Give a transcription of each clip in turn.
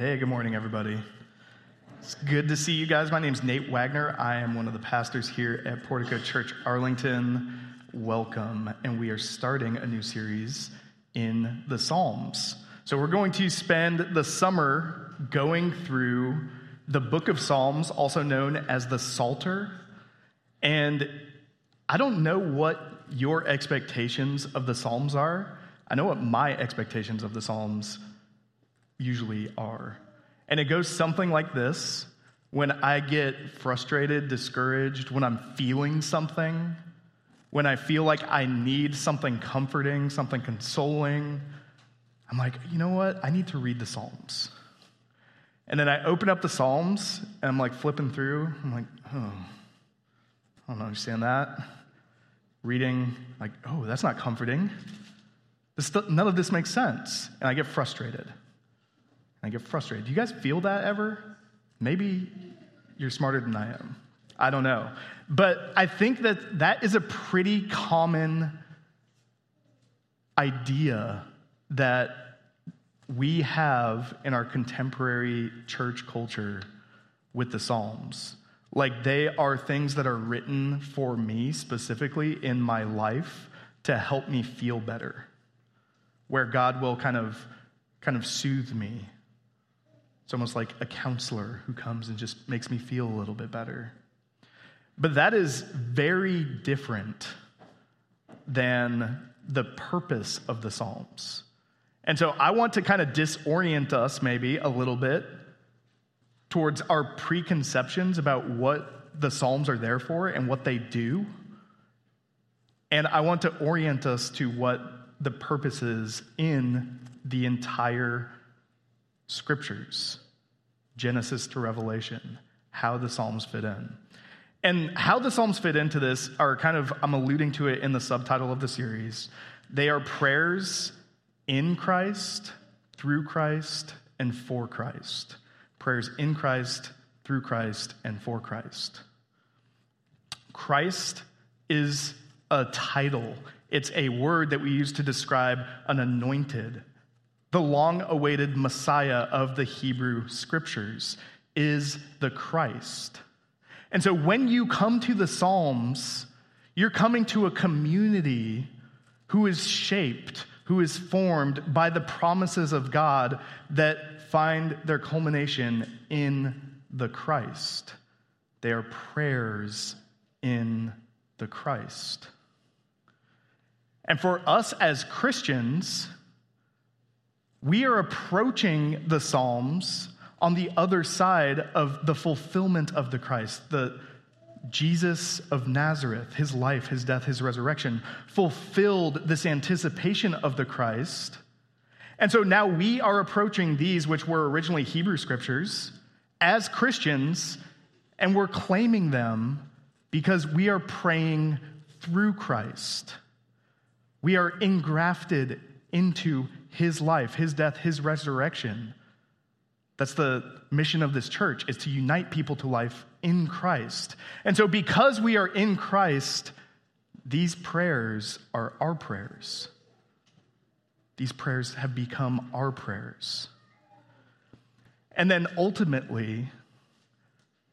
Hey, good morning, everybody. It's good to see you guys. My name's Nate Wagner. I am one of the pastors here at Portico Church Arlington. Welcome. And we are starting a new series in the Psalms. So we're going to spend the summer going through the book of Psalms, also known as the Psalter. And I don't know what your expectations of the Psalms are. I know what my expectations of the Psalms usually are. And it goes something like this when I get frustrated, discouraged, when I'm feeling something, when I feel like I need something comforting, something consoling, I'm like, you know what? I need to read the Psalms. And then I open up the Psalms and I'm like flipping through. I'm like, oh, I don't understand that. Reading, like, oh, that's not comforting. This, none of this makes sense. And I get frustrated. I get frustrated. Do you guys feel that ever? Maybe you're smarter than I am. I don't know. But I think that that is a pretty common idea that we have in our contemporary church culture with the Psalms. Like they are things that are written for me specifically in my life to help me feel better, where God will kind of kind of soothe me it's almost like a counselor who comes and just makes me feel a little bit better. But that is very different than the purpose of the Psalms. And so I want to kind of disorient us maybe a little bit towards our preconceptions about what the Psalms are there for and what they do. And I want to orient us to what the purpose is in the entire scriptures, Genesis to Revelation, how the Psalms fit in. And how the Psalms fit into this are kind of, I'm alluding to it in the subtitle of the series. They are prayers in Christ, through Christ, and for Christ. Prayers in Christ, through Christ, and for Christ. Christ is a title, it's a word that we use to describe an anointed, the long awaited Messiah of the Hebrew scriptures is the Christ. And so when you come to the Psalms, you're coming to a community who is shaped, who is formed by the promises of God that find their culmination in the Christ. They are prayers in the Christ. And for us as Christians, we are approaching the Psalms on the other side of the fulfillment of the Christ, the Jesus of Nazareth, his life, his death, his resurrection, fulfilled this anticipation of the Christ. And so now we are approaching these, which were originally Hebrew scriptures, as Christians, and we're claiming them because we are praying through Christ. We are engrafted into his life, his death, his resurrection. That's the mission of this church is to unite people to life in Christ. And so because we are in Christ, these prayers are our prayers. These prayers have become our prayers. And then ultimately,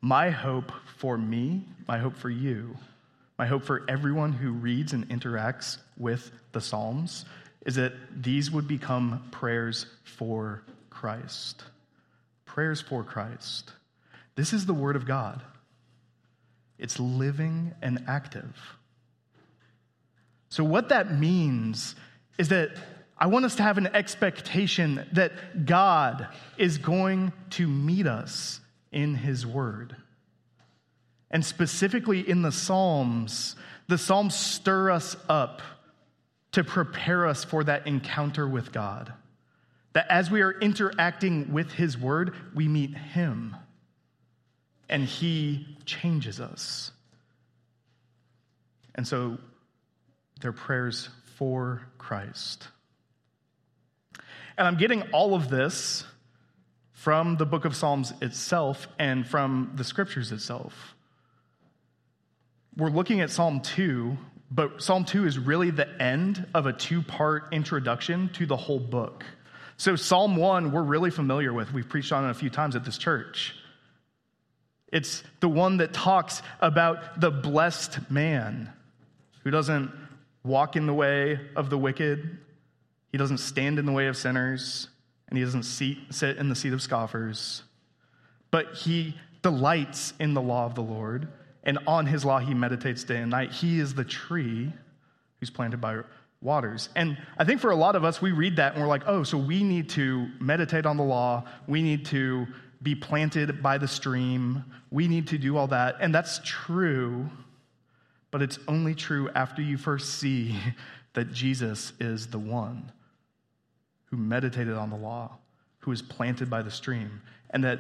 my hope for me, my hope for you, my hope for everyone who reads and interacts with the Psalms is that these would become prayers for Christ. Prayers for Christ. This is the Word of God, it's living and active. So, what that means is that I want us to have an expectation that God is going to meet us in His Word. And specifically in the Psalms, the Psalms stir us up to prepare us for that encounter with God. That as we are interacting with His Word, we meet Him and He changes us. And so they're prayers for Christ. And I'm getting all of this from the book of Psalms itself and from the scriptures itself. We're looking at Psalm 2, but Psalm 2 is really the end of a two part introduction to the whole book. So, Psalm 1, we're really familiar with. We've preached on it a few times at this church. It's the one that talks about the blessed man who doesn't walk in the way of the wicked, he doesn't stand in the way of sinners, and he doesn't seat, sit in the seat of scoffers. But he delights in the law of the Lord, and on his law he meditates day and night. He is the tree who's planted by waters. And I think for a lot of us, we read that and we're like, oh, so we need to meditate on the law. We need to be planted by the stream. We need to do all that. And that's true, but it's only true after you first see that Jesus is the one who meditated on the law, who is planted by the stream, and that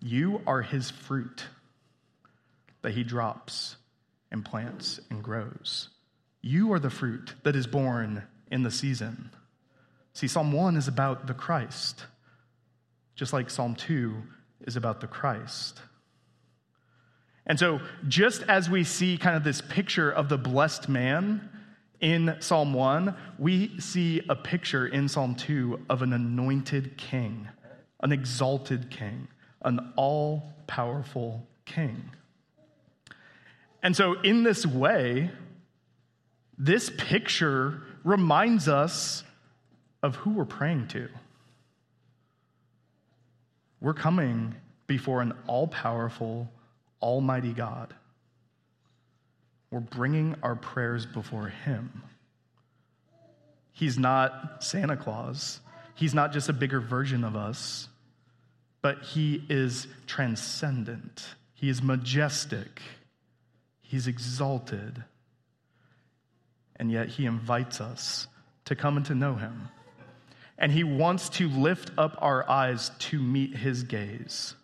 you are his fruit that he drops and plants and grows. You are the fruit that is born in the season. See, Psalm 1 is about the Christ, just like Psalm 2 is about the Christ. And so, just as we see kind of this picture of the blessed man in Psalm 1, we see a picture in Psalm 2 of an anointed king, an exalted king, an all powerful king. And so, in this way, this picture reminds us of who we're praying to. We're coming before an all powerful, almighty God. We're bringing our prayers before Him. He's not Santa Claus, He's not just a bigger version of us, but He is transcendent, He is majestic, He's exalted, and yet He invites us to come and to know Him. And He wants to lift up our eyes to meet His gaze.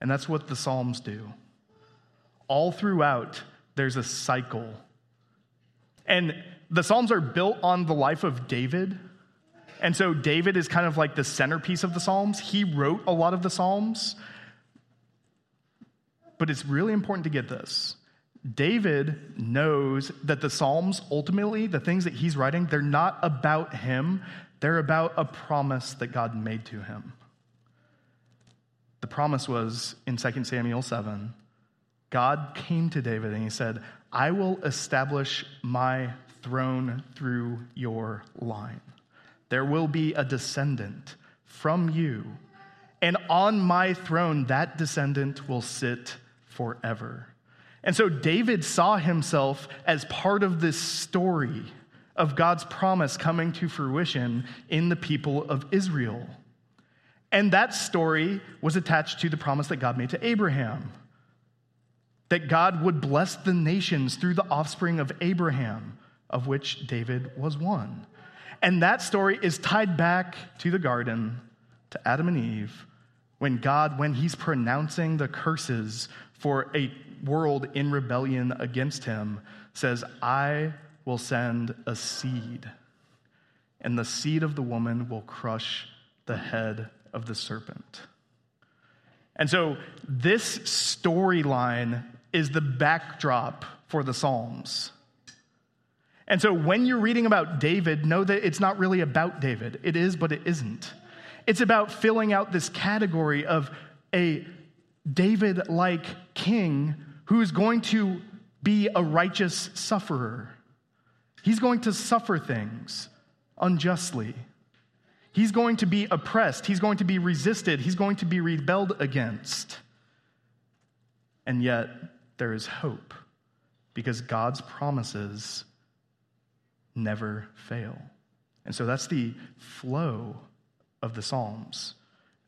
And that's what the Psalms do. All throughout, there's a cycle. And the Psalms are built on the life of David. And so David is kind of like the centerpiece of the Psalms. He wrote a lot of the Psalms. But it's really important to get this. David knows that the Psalms, ultimately, the things that he's writing, they're not about him, they're about a promise that God made to him. The promise was in 2 Samuel 7 God came to David and he said, I will establish my throne through your line. There will be a descendant from you, and on my throne, that descendant will sit forever. And so David saw himself as part of this story of God's promise coming to fruition in the people of Israel. And that story was attached to the promise that God made to Abraham that God would bless the nations through the offspring of Abraham, of which David was one. And that story is tied back to the garden, to Adam and Eve, when God, when He's pronouncing the curses for a world in rebellion against Him, says, I will send a seed, and the seed of the woman will crush the head of the serpent. And so, this storyline is the backdrop for the Psalms. And so when you're reading about David, know that it's not really about David. It is, but it isn't. It's about filling out this category of a David like king who is going to be a righteous sufferer. He's going to suffer things unjustly. He's going to be oppressed. He's going to be resisted. He's going to be rebelled against. And yet, there is hope because God's promises never fail. And so that's the flow of the Psalms.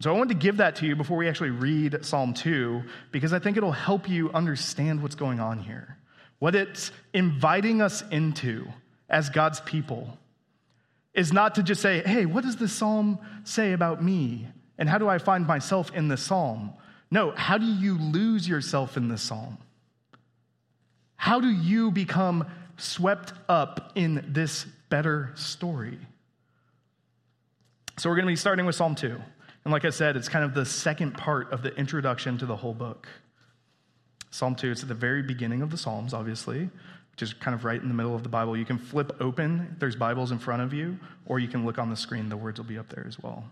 So I wanted to give that to you before we actually read Psalm 2 because I think it'll help you understand what's going on here. What it's inviting us into as God's people is not to just say, hey, what does this psalm say about me? And how do I find myself in this psalm? No, how do you lose yourself in this psalm? How do you become swept up in this better story? So, we're going to be starting with Psalm 2. And like I said, it's kind of the second part of the introduction to the whole book. Psalm 2, it's at the very beginning of the Psalms, obviously. which is kind of right in the middle of the Bible. You can flip open, there's Bibles in front of you, or you can look on the screen, the words will be up there as well.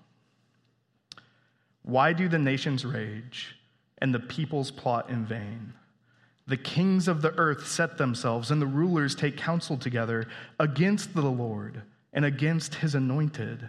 Why do the nations rage and the peoples plot in vain? The kings of the earth set themselves, and the rulers take counsel together against the Lord and against his anointed,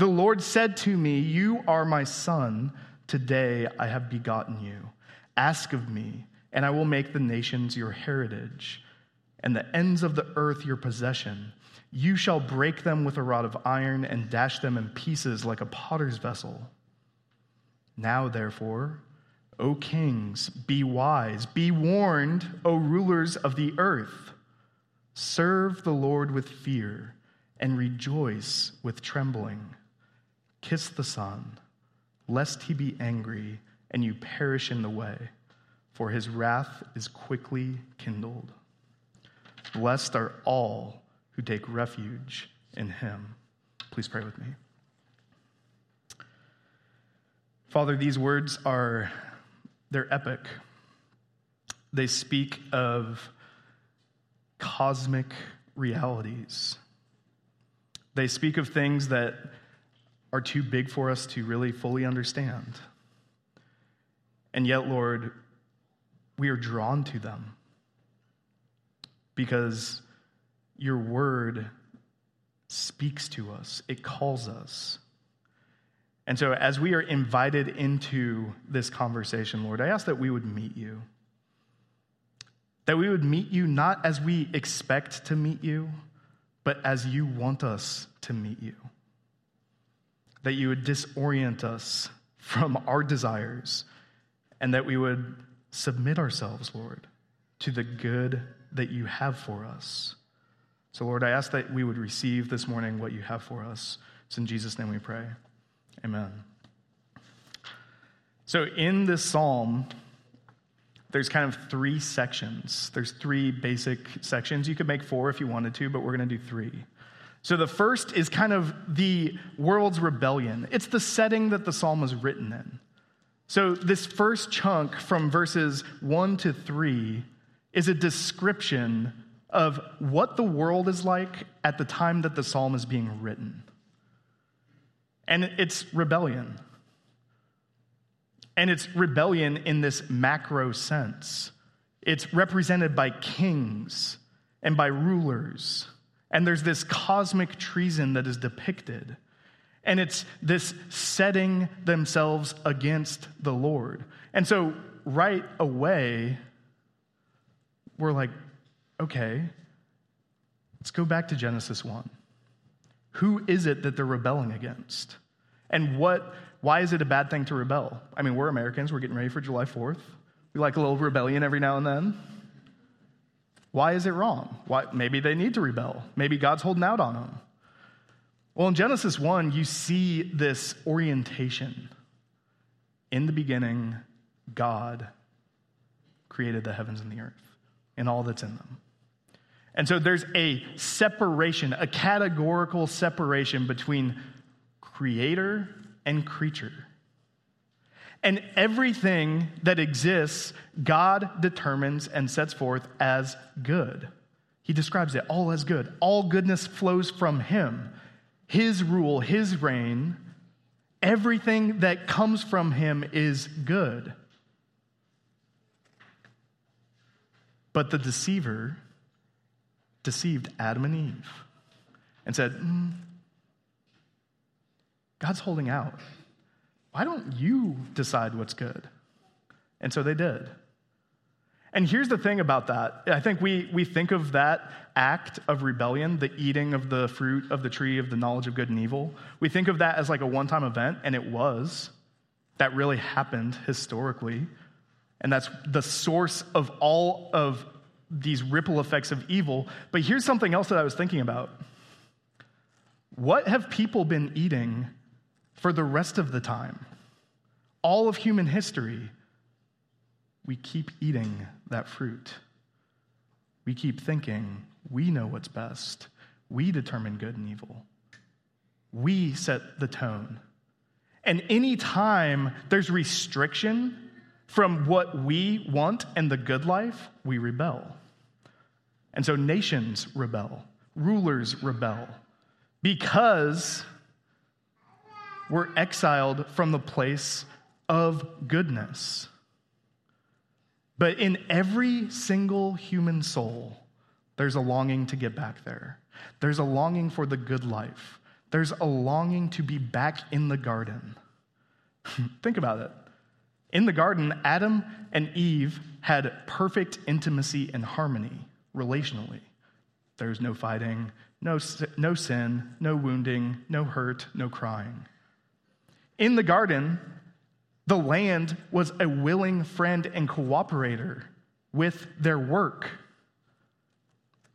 The Lord said to me, You are my son. Today I have begotten you. Ask of me, and I will make the nations your heritage and the ends of the earth your possession. You shall break them with a rod of iron and dash them in pieces like a potter's vessel. Now, therefore, O kings, be wise, be warned, O rulers of the earth. Serve the Lord with fear and rejoice with trembling. Kiss the Son, lest he be angry and you perish in the way, for his wrath is quickly kindled. Blessed are all who take refuge in him. Please pray with me. Father, these words are they're epic. They speak of cosmic realities. They speak of things that are too big for us to really fully understand. And yet, Lord, we are drawn to them because your word speaks to us, it calls us. And so, as we are invited into this conversation, Lord, I ask that we would meet you. That we would meet you not as we expect to meet you, but as you want us to meet you. That you would disorient us from our desires, and that we would submit ourselves, Lord, to the good that you have for us. So, Lord, I ask that we would receive this morning what you have for us. It's in Jesus' name we pray. Amen. So, in this psalm, there's kind of three sections. There's three basic sections. You could make four if you wanted to, but we're going to do three. So, the first is kind of the world's rebellion, it's the setting that the psalm was written in. So, this first chunk from verses one to three is a description of what the world is like at the time that the psalm is being written. And it's rebellion. And it's rebellion in this macro sense. It's represented by kings and by rulers. And there's this cosmic treason that is depicted. And it's this setting themselves against the Lord. And so, right away, we're like, okay, let's go back to Genesis 1. Who is it that they're rebelling against? And what, why is it a bad thing to rebel? I mean, we're Americans, we're getting ready for July 4th. We like a little rebellion every now and then. Why is it wrong? Why, maybe they need to rebel. Maybe God's holding out on them. Well, in Genesis 1, you see this orientation. In the beginning, God created the heavens and the earth and all that's in them. And so there's a separation, a categorical separation between creator and creature. And everything that exists, God determines and sets forth as good. He describes it all as good. All goodness flows from Him. His rule, His reign, everything that comes from Him is good. But the deceiver deceived Adam and Eve and said, mm, God's holding out. Why don't you decide what's good? And so they did. And here's the thing about that. I think we, we think of that act of rebellion, the eating of the fruit of the tree of the knowledge of good and evil. We think of that as like a one time event, and it was. That really happened historically. And that's the source of all of these ripple effects of evil. But here's something else that I was thinking about. What have people been eating for the rest of the time? All of human history, we keep eating that fruit. We keep thinking we know what's best. We determine good and evil. We set the tone. And any time there's restriction from what we want and the good life, we rebel. And so nations rebel, rulers rebel, because we're exiled from the place of goodness. But in every single human soul, there's a longing to get back there. There's a longing for the good life. There's a longing to be back in the garden. Think about it. In the garden, Adam and Eve had perfect intimacy and harmony relationally. There's no fighting, no, no sin, no wounding, no hurt, no crying. In the garden, the land was a willing friend and cooperator with their work.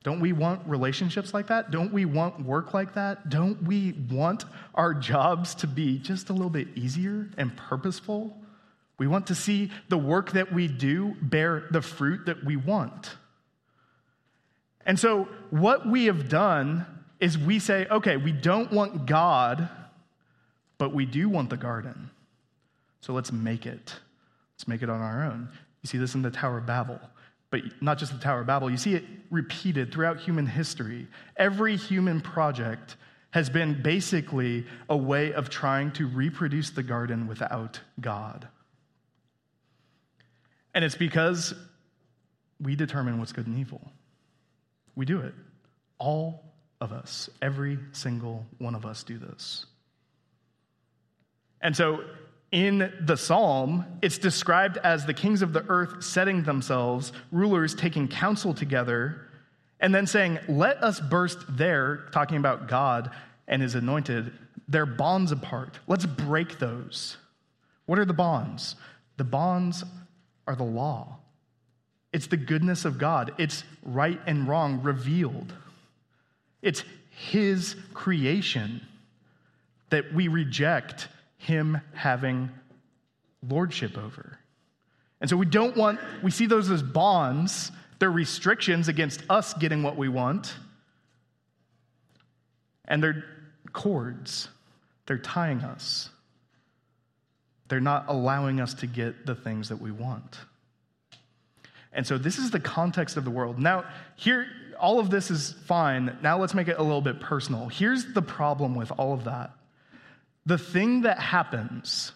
Don't we want relationships like that? Don't we want work like that? Don't we want our jobs to be just a little bit easier and purposeful? We want to see the work that we do bear the fruit that we want. And so, what we have done is we say, okay, we don't want God, but we do want the garden. So let's make it. Let's make it on our own. You see this in the Tower of Babel but not just the Tower of Babel, you see it repeated throughout human history. Every human project has been basically a way of trying to reproduce the garden without God. And it's because we determine what's good and evil. We do it. All of us, every single one of us do this. And so in the psalm, it's described as the kings of the earth setting themselves, rulers taking counsel together, and then saying, Let us burst there, talking about God and his anointed, their bonds apart. Let's break those. What are the bonds? The bonds are the law. It's the goodness of God. It's right and wrong revealed. It's His creation that we reject him having lordship over. And so we don't want, we see those as bonds. They're restrictions against us getting what we want. And they're cords, they're tying us. They're not allowing us to get the things that we want. And so this is the context of the world. Now, here, all of this is fine. Now let's make it a little bit personal. Here's the problem with all of that the thing that happens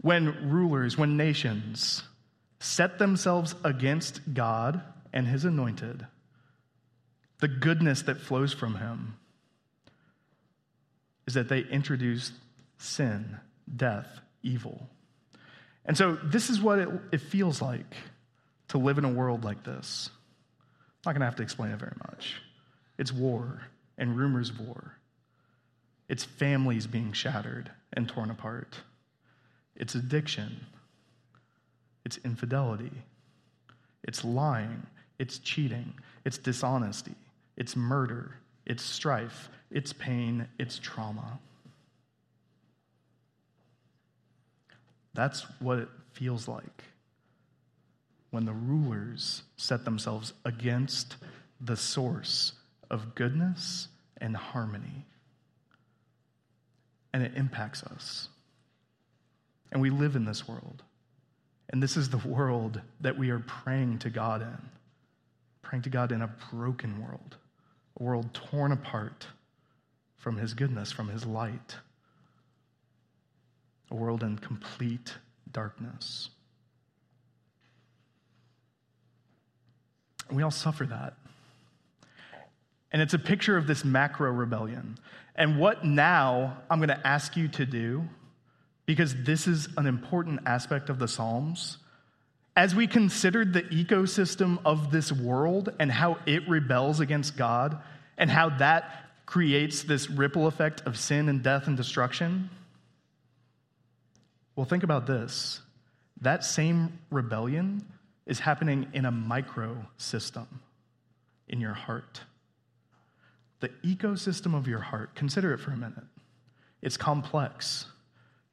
when rulers, when nations set themselves against God and his anointed, the goodness that flows from him is that they introduce sin, death, evil. And so, this is what it, it feels like to live in a world like this. I'm not going to have to explain it very much. It's war and rumors of war. It's families being shattered and torn apart. It's addiction. It's infidelity. It's lying. It's cheating. It's dishonesty. It's murder. It's strife. It's pain. It's trauma. That's what it feels like when the rulers set themselves against the source of goodness and harmony and it impacts us. And we live in this world. And this is the world that we are praying to God in. Praying to God in a broken world, a world torn apart from His goodness, from His light, a world in complete darkness. We all suffer that. And it's a picture of this macro rebellion. And what now I'm going to ask you to do, because this is an important aspect of the Psalms, as we considered the ecosystem of this world and how it rebels against God and how that creates this ripple effect of sin and death and destruction, well, think about this. That same rebellion is happening in a micro system in your heart. The ecosystem of your heart, consider it for a minute. It's complex.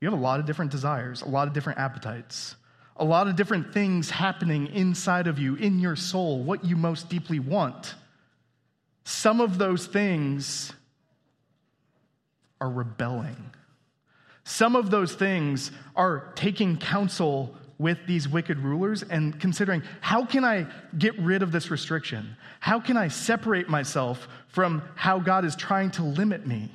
You have a lot of different desires, a lot of different appetites, a lot of different things happening inside of you, in your soul, what you most deeply want. Some of those things are rebelling. Some of those things are taking counsel with these wicked rulers and considering how can I get rid of this restriction? How can I separate myself from how God is trying to limit me?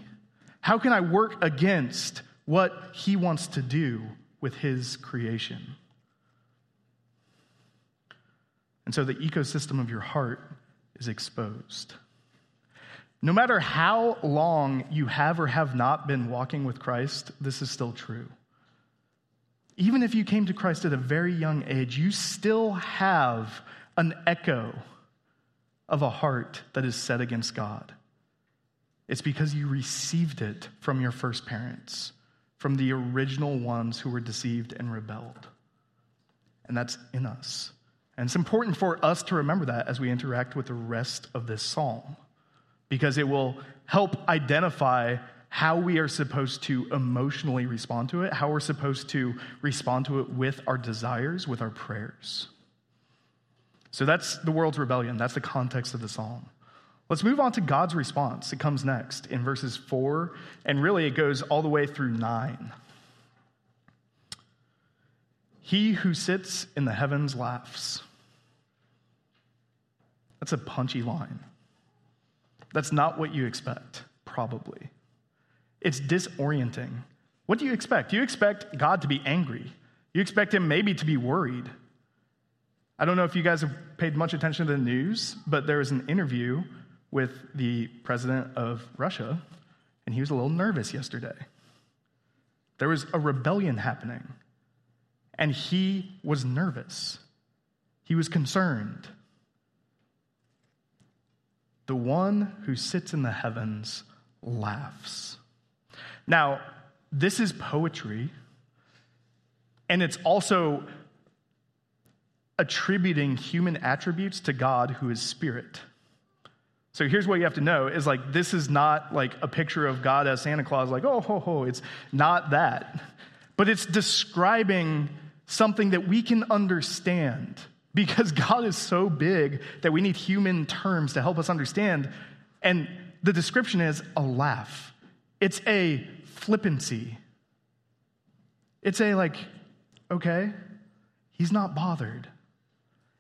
How can I work against what He wants to do with His creation? And so the ecosystem of your heart is exposed. No matter how long you have or have not been walking with Christ, this is still true. Even if you came to Christ at a very young age, you still have an echo of a heart that is set against God. It's because you received it from your first parents, from the original ones who were deceived and rebelled. And that's in us. And it's important for us to remember that as we interact with the rest of this psalm, because it will help identify how we are supposed to emotionally respond to it, how we're supposed to respond to it with our desires, with our prayers. So that's the world's rebellion. That's the context of the psalm. Let's move on to God's response. It comes next in verses 4, and really it goes all the way through 9. He who sits in the heavens laughs. That's a punchy line. That's not what you expect, probably. It's disorienting. What do you expect? You expect God to be angry. You expect him maybe to be worried. I don't know if you guys have paid much attention to the news, but there was an interview with the president of Russia, and he was a little nervous yesterday. There was a rebellion happening, and he was nervous. He was concerned. The one who sits in the heavens laughs. Now, this is poetry, and it's also attributing human attributes to God who is spirit. So here's what you have to know is like this is not like a picture of God as Santa Claus like oh ho ho it's not that. But it's describing something that we can understand because God is so big that we need human terms to help us understand and the description is a laugh. It's a flippancy. It's a like, okay, he's not bothered.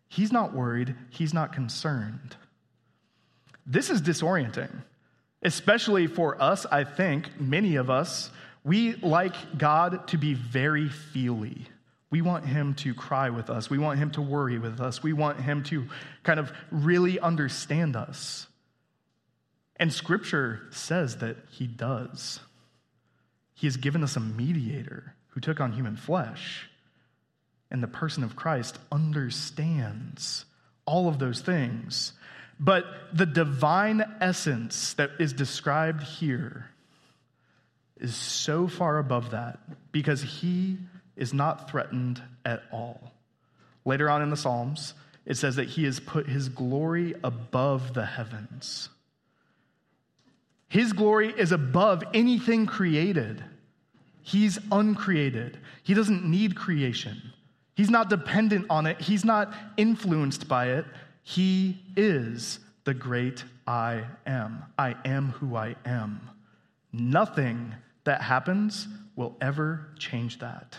He's not worried. He's not concerned. This is disorienting, especially for us, I think, many of us. We like God to be very feely. We want him to cry with us. We want him to worry with us. We want him to kind of really understand us. And scripture says that he does. He has given us a mediator who took on human flesh. And the person of Christ understands all of those things. But the divine essence that is described here is so far above that because he is not threatened at all. Later on in the Psalms, it says that he has put his glory above the heavens. His glory is above anything created. He's uncreated. He doesn't need creation. He's not dependent on it. He's not influenced by it. He is the great I am. I am who I am. Nothing that happens will ever change that.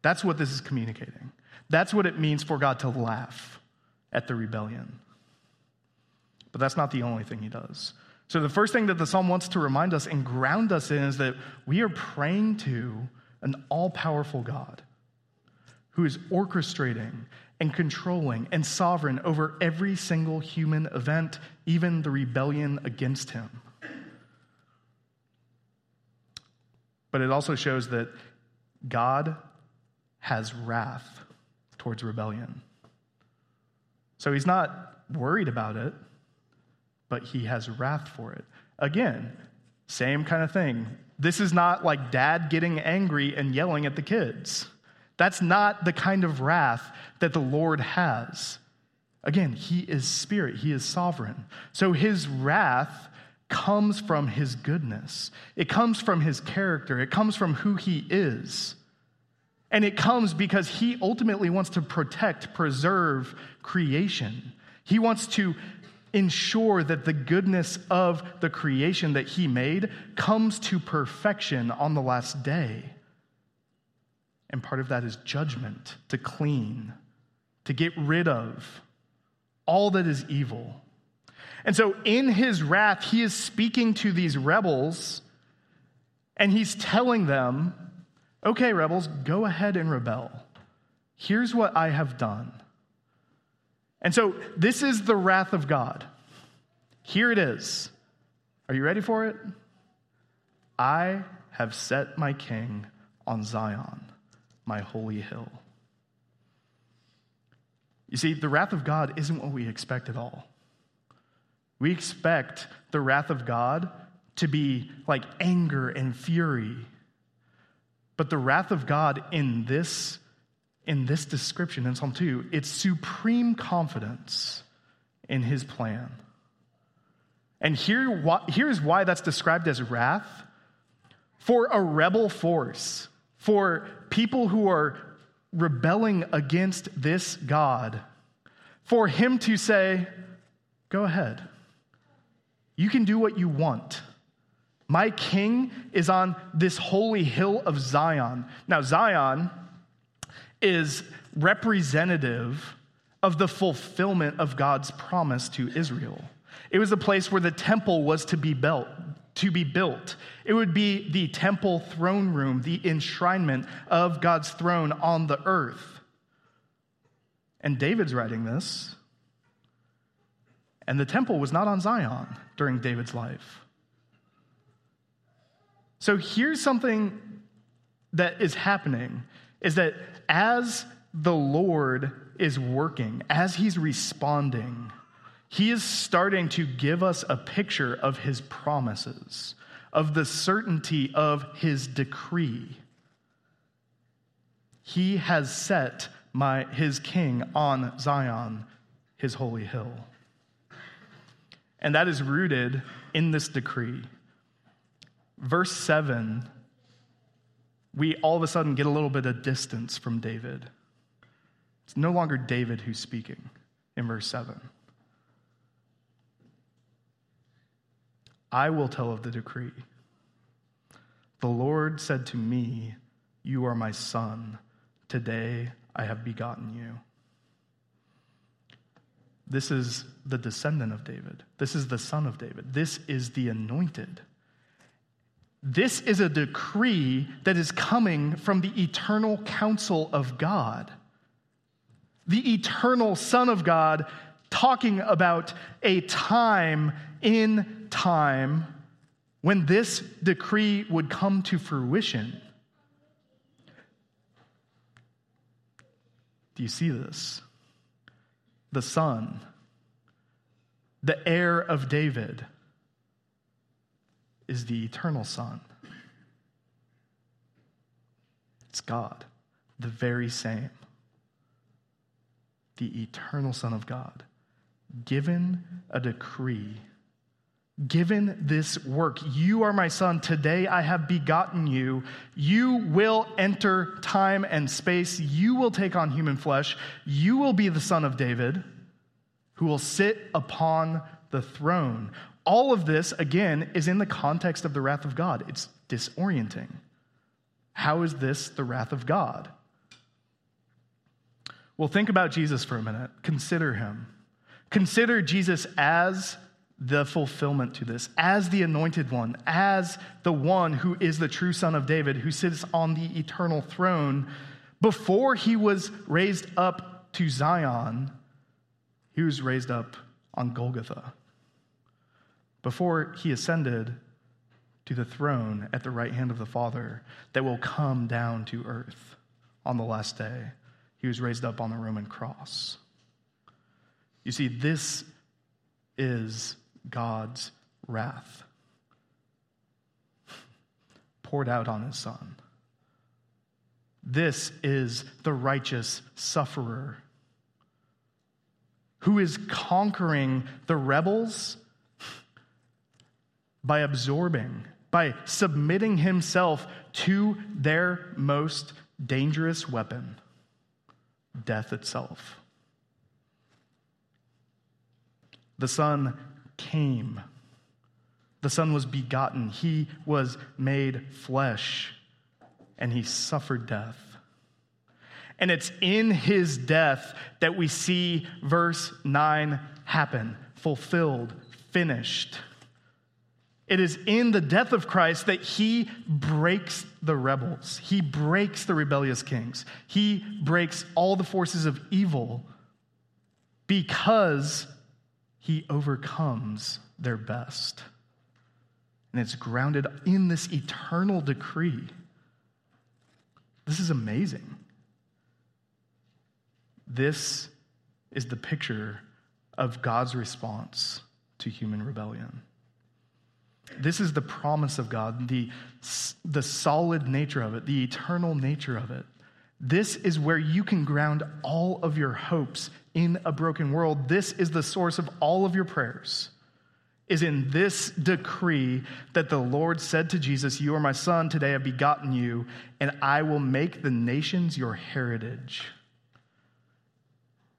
That's what this is communicating. That's what it means for God to laugh at the rebellion. But that's not the only thing he does. So, the first thing that the psalm wants to remind us and ground us in is that we are praying to an all powerful God who is orchestrating and controlling and sovereign over every single human event, even the rebellion against him. But it also shows that God has wrath towards rebellion. So he's not worried about it, but he has wrath for it. Again, same kind of thing. This is not like dad getting angry and yelling at the kids. That's not the kind of wrath that the Lord has. Again, he is spirit, he is sovereign. So his wrath comes from his goodness, it comes from his character, it comes from who he is. And it comes because he ultimately wants to protect, preserve creation. He wants to ensure that the goodness of the creation that he made comes to perfection on the last day. And part of that is judgment to clean, to get rid of all that is evil. And so, in his wrath, he is speaking to these rebels and he's telling them, okay, rebels, go ahead and rebel. Here's what I have done. And so, this is the wrath of God. Here it is. Are you ready for it? I have set my king on Zion, my holy hill. You see, the wrath of God isn't what we expect at all. We expect the wrath of God to be like anger and fury. But the wrath of God in this, in this description in Psalm 2, it's supreme confidence in his plan. And here, here's why that's described as wrath. For a rebel force, for people who are rebelling against this God, for him to say, Go ahead. You can do what you want. My king is on this holy hill of Zion. Now, Zion is representative of the fulfillment of God's promise to Israel. It was a place where the temple was to be built, to be built. It would be the temple throne room, the enshrinement of God's throne on the earth. And David's writing this. And the temple was not on Zion during David's life. So here's something that is happening is that as the Lord is working, as he's responding, he is starting to give us a picture of his promises, of the certainty of his decree. He has set my, his king on Zion, his holy hill. And that is rooted in this decree. Verse 7, we all of a sudden get a little bit of distance from David. It's no longer David who's speaking in verse 7. I will tell of the decree. The Lord said to me, You are my son. Today I have begotten you. This is the descendant of David. This is the son of David. This is the anointed. This is a decree that is coming from the eternal counsel of God. The eternal Son of God talking about a time in time when this decree would come to fruition. Do you see this? The Son, the heir of David, is the eternal Son. It's God, the very same. The eternal Son of God, given a decree given this work. You are my son. Today I have begotten you. You will enter time and space. You will take on human flesh. You will be the son of David who will sit upon the throne. All of this, again, is in the context of the wrath of God. It's disorienting. How is this the wrath of God? Well, think about Jesus for a minute. Consider him. Consider Jesus as the fulfillment to this as the anointed one, as the one who is the true son of David, who sits on the eternal throne. Before he was raised up to Zion, he was raised up on Golgotha. Before he ascended to the throne at the right hand of the Father that will come down to earth on the last day, he was raised up on the Roman cross. You see, this is God's wrath poured out on his son. This is the righteous sufferer who is conquering the rebels by absorbing, by submitting himself to their most dangerous weapon death itself. The Son came. The Son was begotten. He was made flesh, and he suffered death. And it's in his death that we see verse 9 happen fulfilled, finished. It is in the death of Christ that he breaks the rebels. He breaks the rebellious kings. He breaks all the forces of evil because he overcomes their best. And it's grounded in this eternal decree. This is amazing. This is the picture of God's response to human rebellion. This is the promise of God, the, the solid nature of it, the eternal nature of it. This is where you can ground all of your hopes in a broken world. This is the source of all of your prayers. Is in this decree that the Lord said to Jesus, You are my son, today I've begotten you, and I will make the nations your heritage.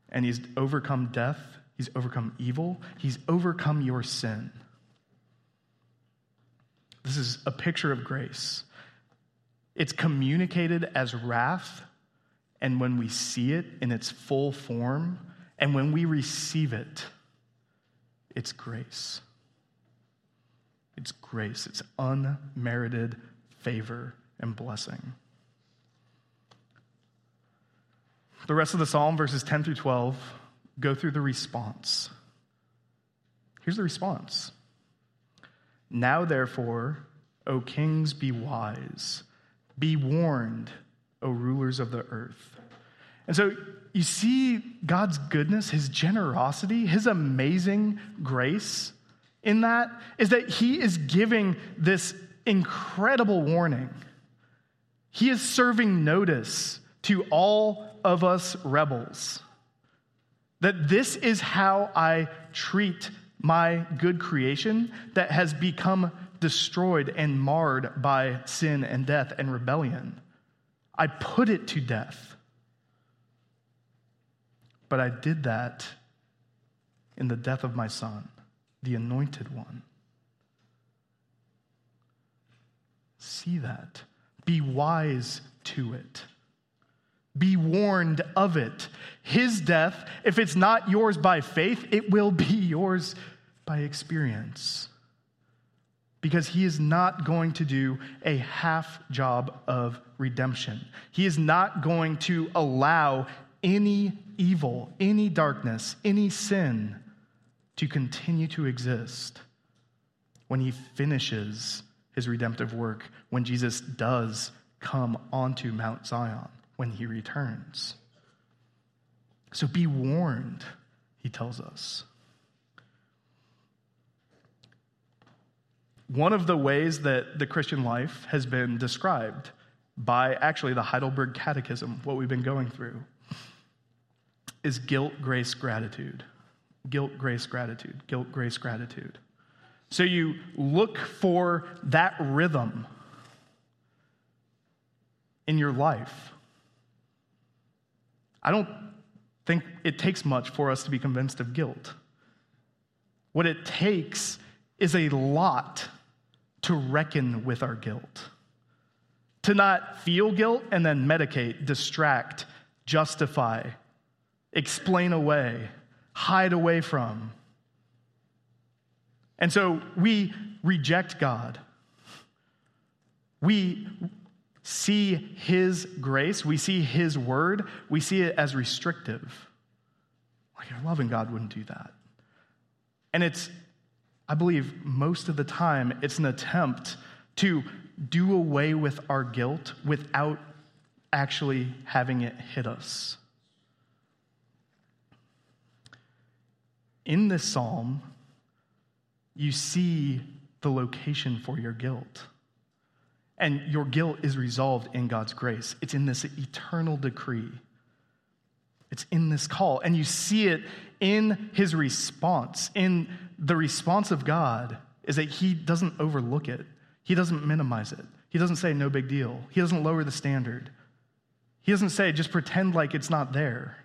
And he's overcome death, he's overcome evil, he's overcome your sin. This is a picture of grace. It's communicated as wrath, and when we see it in its full form, and when we receive it, it's grace. It's grace, it's unmerited favor and blessing. The rest of the psalm, verses 10 through 12, go through the response. Here's the response now, therefore, O kings, be wise. Be warned, O rulers of the earth. And so you see God's goodness, his generosity, his amazing grace in that is that he is giving this incredible warning. He is serving notice to all of us rebels that this is how I treat my good creation that has become destroyed and marred by sin and death and rebellion. I put it to death. But I did that in the death of my son, the anointed one. See that. Be wise to it. Be warned of it. His death, if it's not yours by faith, it will be yours by experience. Because he is not going to do a half job of redemption. He is not going to allow any evil, any darkness, any sin to continue to exist when he finishes his redemptive work, when Jesus does come onto Mount Zion when he returns. So be warned, he tells us. One of the ways that the Christian life has been described by actually the Heidelberg Catechism, what we've been going through, is guilt, grace, gratitude. Guilt, grace, gratitude. Guilt, grace, gratitude. So you look for that rhythm in your life. I don't think it takes much for us to be convinced of guilt. What it takes is a lot to reckon with our guilt. To not feel guilt and then medicate, distract, justify, explain away, hide away from. And so we reject God. We see his grace, we see his word, we see it as restrictive. Like a loving God wouldn't do that. And it's, I believe, most of the time, it's an attempt to do away with our guilt without actually having it hit us. In this psalm, you see the location for your guilt. And your guilt is resolved in God's grace. It's in this eternal decree. It's in this call. And you see it in his response. In the response of God is that he doesn't overlook it, he doesn't minimize it, he doesn't say, no big deal, he doesn't lower the standard. He doesn't say, just pretend like it's not there.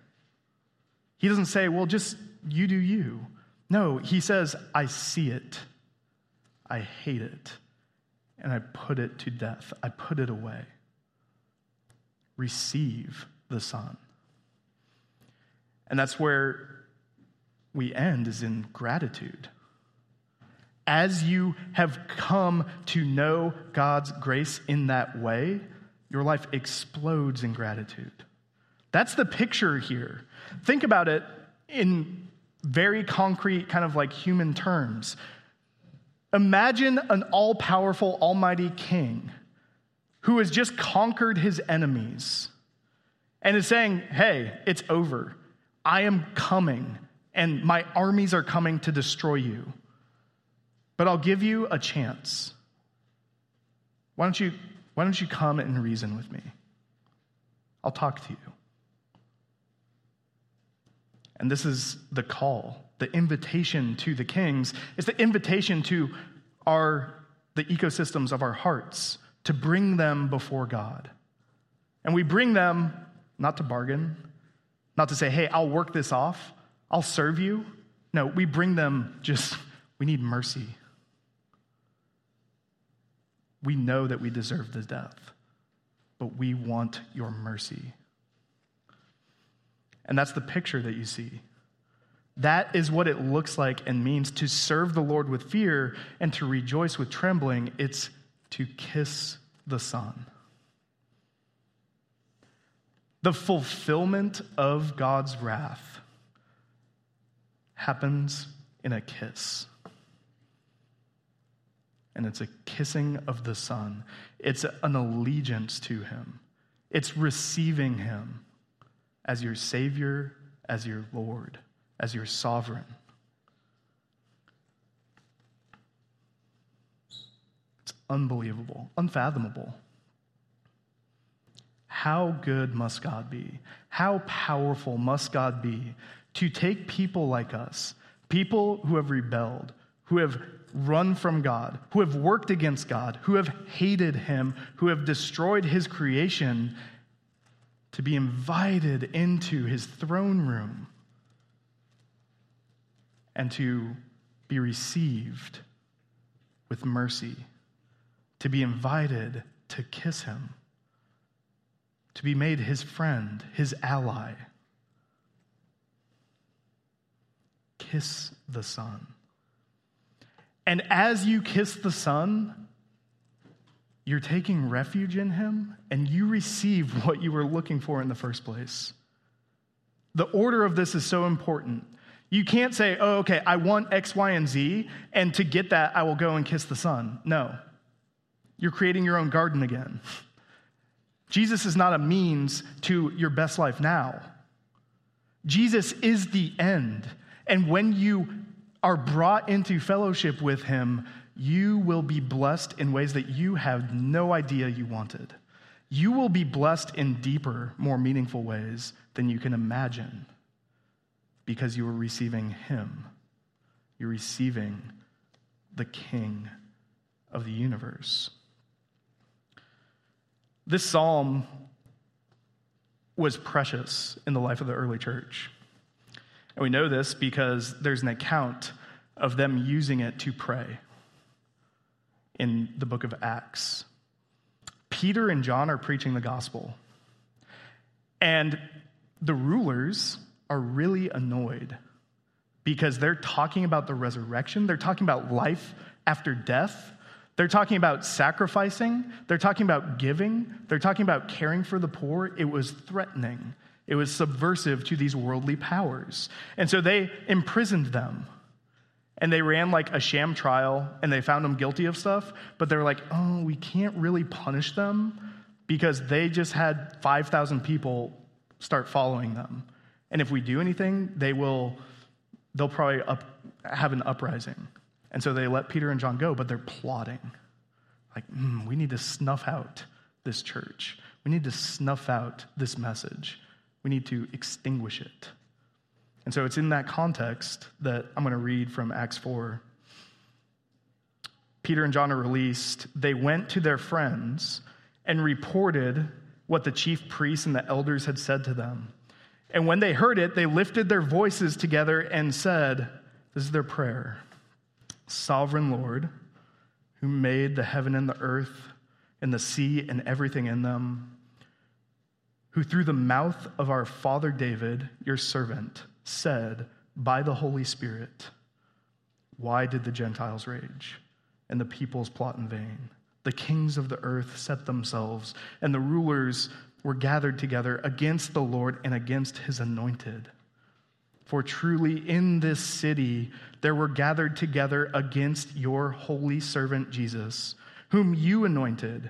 He doesn't say, well, just you do you. No, he says, I see it. I hate it. And I put it to death. I put it away. Receive the Son. And that's where we end, is in gratitude. As you have come to know God's grace in that way, your life explodes in gratitude. That's the picture here. Think about it in very concrete, kind of like human terms. Imagine an all powerful, almighty king who has just conquered his enemies and is saying, Hey, it's over. I am coming, and my armies are coming to destroy you. But I'll give you a chance. Why don't you, why don't you come and reason with me? I'll talk to you. And this is the call, the invitation to the kings. It's the invitation to our the ecosystems of our hearts to bring them before God. And we bring them not to bargain, not to say, "Hey, I'll work this off. I'll serve you." No, we bring them just we need mercy. We know that we deserve the death, but we want your mercy. And that's the picture that you see. That is what it looks like and means to serve the Lord with fear and to rejoice with trembling. It's to kiss the Son. The fulfillment of God's wrath happens in a kiss. And it's a kissing of the Son. It's an allegiance to Him. It's receiving Him as your Savior, as your Lord, as your sovereign. It's unbelievable, unfathomable. How good must God be? How powerful must God be to take people like us, people who have rebelled, who have run from God, who have worked against God, who have hated Him, who have destroyed His creation, to be invited into his throne room and to be received with mercy, to be invited to kiss him, to be made his friend, his ally. Kiss the Son. And as you kiss the Son, you're taking refuge in him and you receive what you were looking for in the first place. The order of this is so important. You can't say, oh, okay, I want X, Y, and Z, and to get that, I will go and kiss the Son. No. You're creating your own garden again. Jesus is not a means to your best life now. Jesus is the end. And when you are brought into fellowship with him, you will be blessed in ways that you have no idea you wanted. You will be blessed in deeper, more meaningful ways than you can imagine because you are receiving Him. You're receiving the King of the universe. This psalm was precious in the life of the early church. And we know this because there's an account of them using it to pray in the book of Acts. Peter and John are preaching the gospel. And the rulers are really annoyed because they're talking about the resurrection, they're talking about life after death. They're talking about sacrificing. They're talking about giving. They're talking about caring for the poor. It was threatening. It was subversive to these worldly powers. And so they imprisoned them and they ran like a sham trial and they found them guilty of stuff, but they're like, oh, we can't really punish them because they just had 5,000 people start following them. And if we do anything, they will, they'll probably up, have an uprising. And so they let Peter and John go, but they're plotting. like, mm, we need to snuff out this church. We need to snuff out this message. We need to extinguish it. And so it's in that context that I'm going to read from Acts 4. Peter and John are released. They went to their friends and reported what the chief priests and the elders had said to them. And when they heard it, they lifted their voices together and said, This is their prayer Sovereign Lord, who made the heaven and the earth and the sea and everything in them, who through the mouth of our father David, your servant, said by the Holy Spirit, Why did the Gentiles rage and the peoples plot in vain? The kings of the earth set themselves, and the rulers were gathered together against the Lord and against his anointed. For truly in this city there were gathered together against your holy servant Jesus, whom you anointed,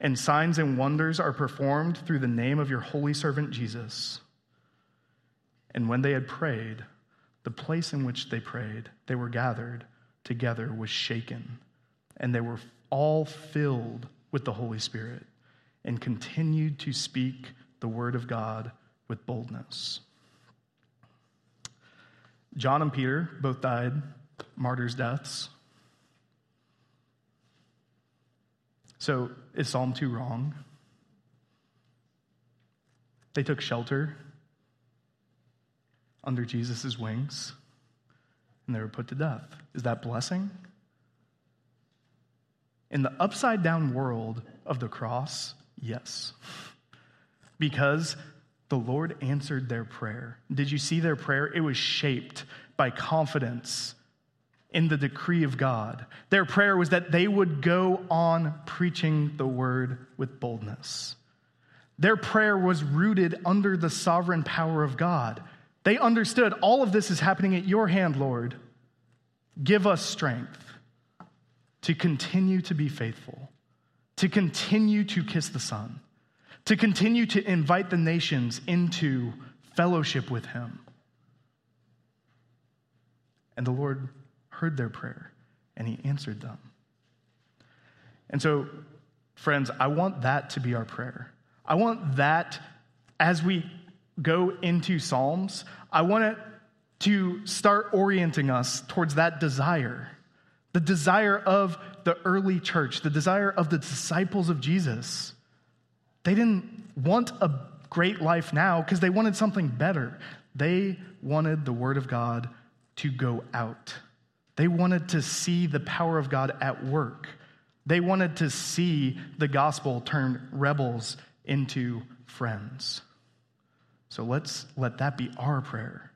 and signs and wonders are performed through the name of your holy servant Jesus. And when they had prayed, the place in which they prayed, they were gathered together, was shaken, and they were all filled with the Holy Spirit and continued to speak the word of God with boldness. John and Peter both died martyrs' deaths. So is Psalm 2 wrong? They took shelter under Jesus' wings and they were put to death. Is that blessing? In the upside down world of the cross, yes. Because the Lord answered their prayer. Did you see their prayer? It was shaped by confidence in the decree of God. Their prayer was that they would go on preaching the word with boldness. Their prayer was rooted under the sovereign power of God. They understood all of this is happening at your hand, Lord. Give us strength to continue to be faithful, to continue to kiss the Son to continue to invite the nations into fellowship with him. And the Lord heard their prayer and he answered them. And so, friends, I want that to be our prayer. I want that as we go into Psalms, I want it to start orienting us towards that desire the desire of the early church, the desire of the disciples of Jesus they didn't want a great life now because they wanted something better. They wanted the Word of God to go out. They wanted to see the power of God at work. They wanted to see the gospel turn rebels into friends. So let's let that be our prayer.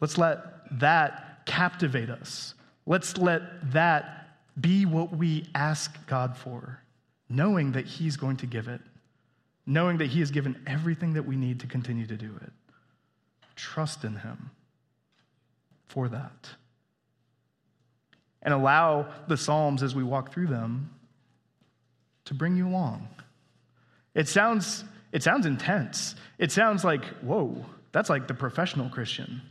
Let's let that captivate us. Let's let that be what we ask God for knowing that He's going to give it, knowing that He has given everything that we need to continue to do it. Trust in Him for that. And allow the Psalms as we walk through them to bring you along. It sounds, it sounds intense. It sounds like, whoa, that's like the professional Christian.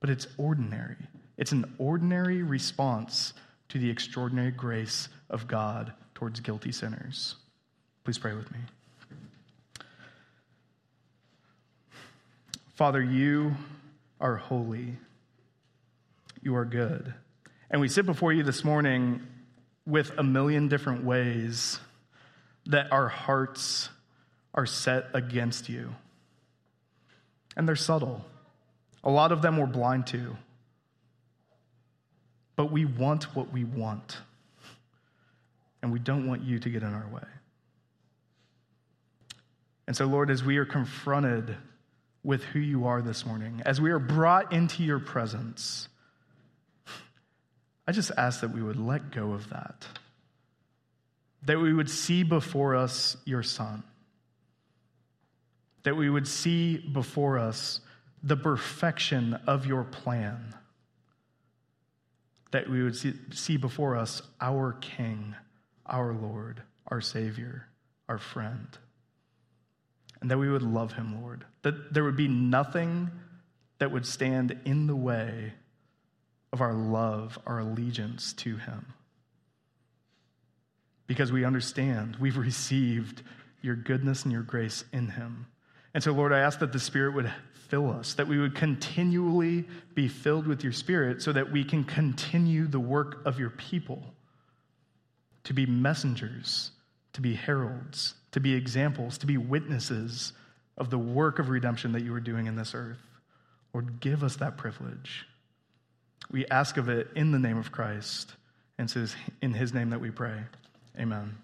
But it's ordinary. It's an ordinary response to the extraordinary grace of God towards guilty sinners. Please pray with me. Father, you are holy. You are good. And we sit before you this morning with a million different ways that our hearts are set against you. And they're subtle. A lot of them we're blind to. But we want what we want and we don't want you to get in our way. And so, Lord, as we are confronted with who you are this morning, as we are brought into your presence, I just ask that we would let go of that. that we would see before us your Son, that we would see before us the perfection of your plan, that we would see, see before us our King, our Lord, our Savior, our friend, and that we would love him, Lord, that there would be nothing that would stand in the way of our love, our allegiance to him because we understand we've received your goodness and your grace in him. And so, Lord, I ask that the Spirit would fill us, that we would continually be filled with your Spirit so that we can continue the work of your people to be messengers, to be heralds, to be examples, to be witnesses of the work of redemption that you are doing in this earth. Lord, give us that privilege. We ask of it in the name of Christ, and it is in his name that we pray. Amen.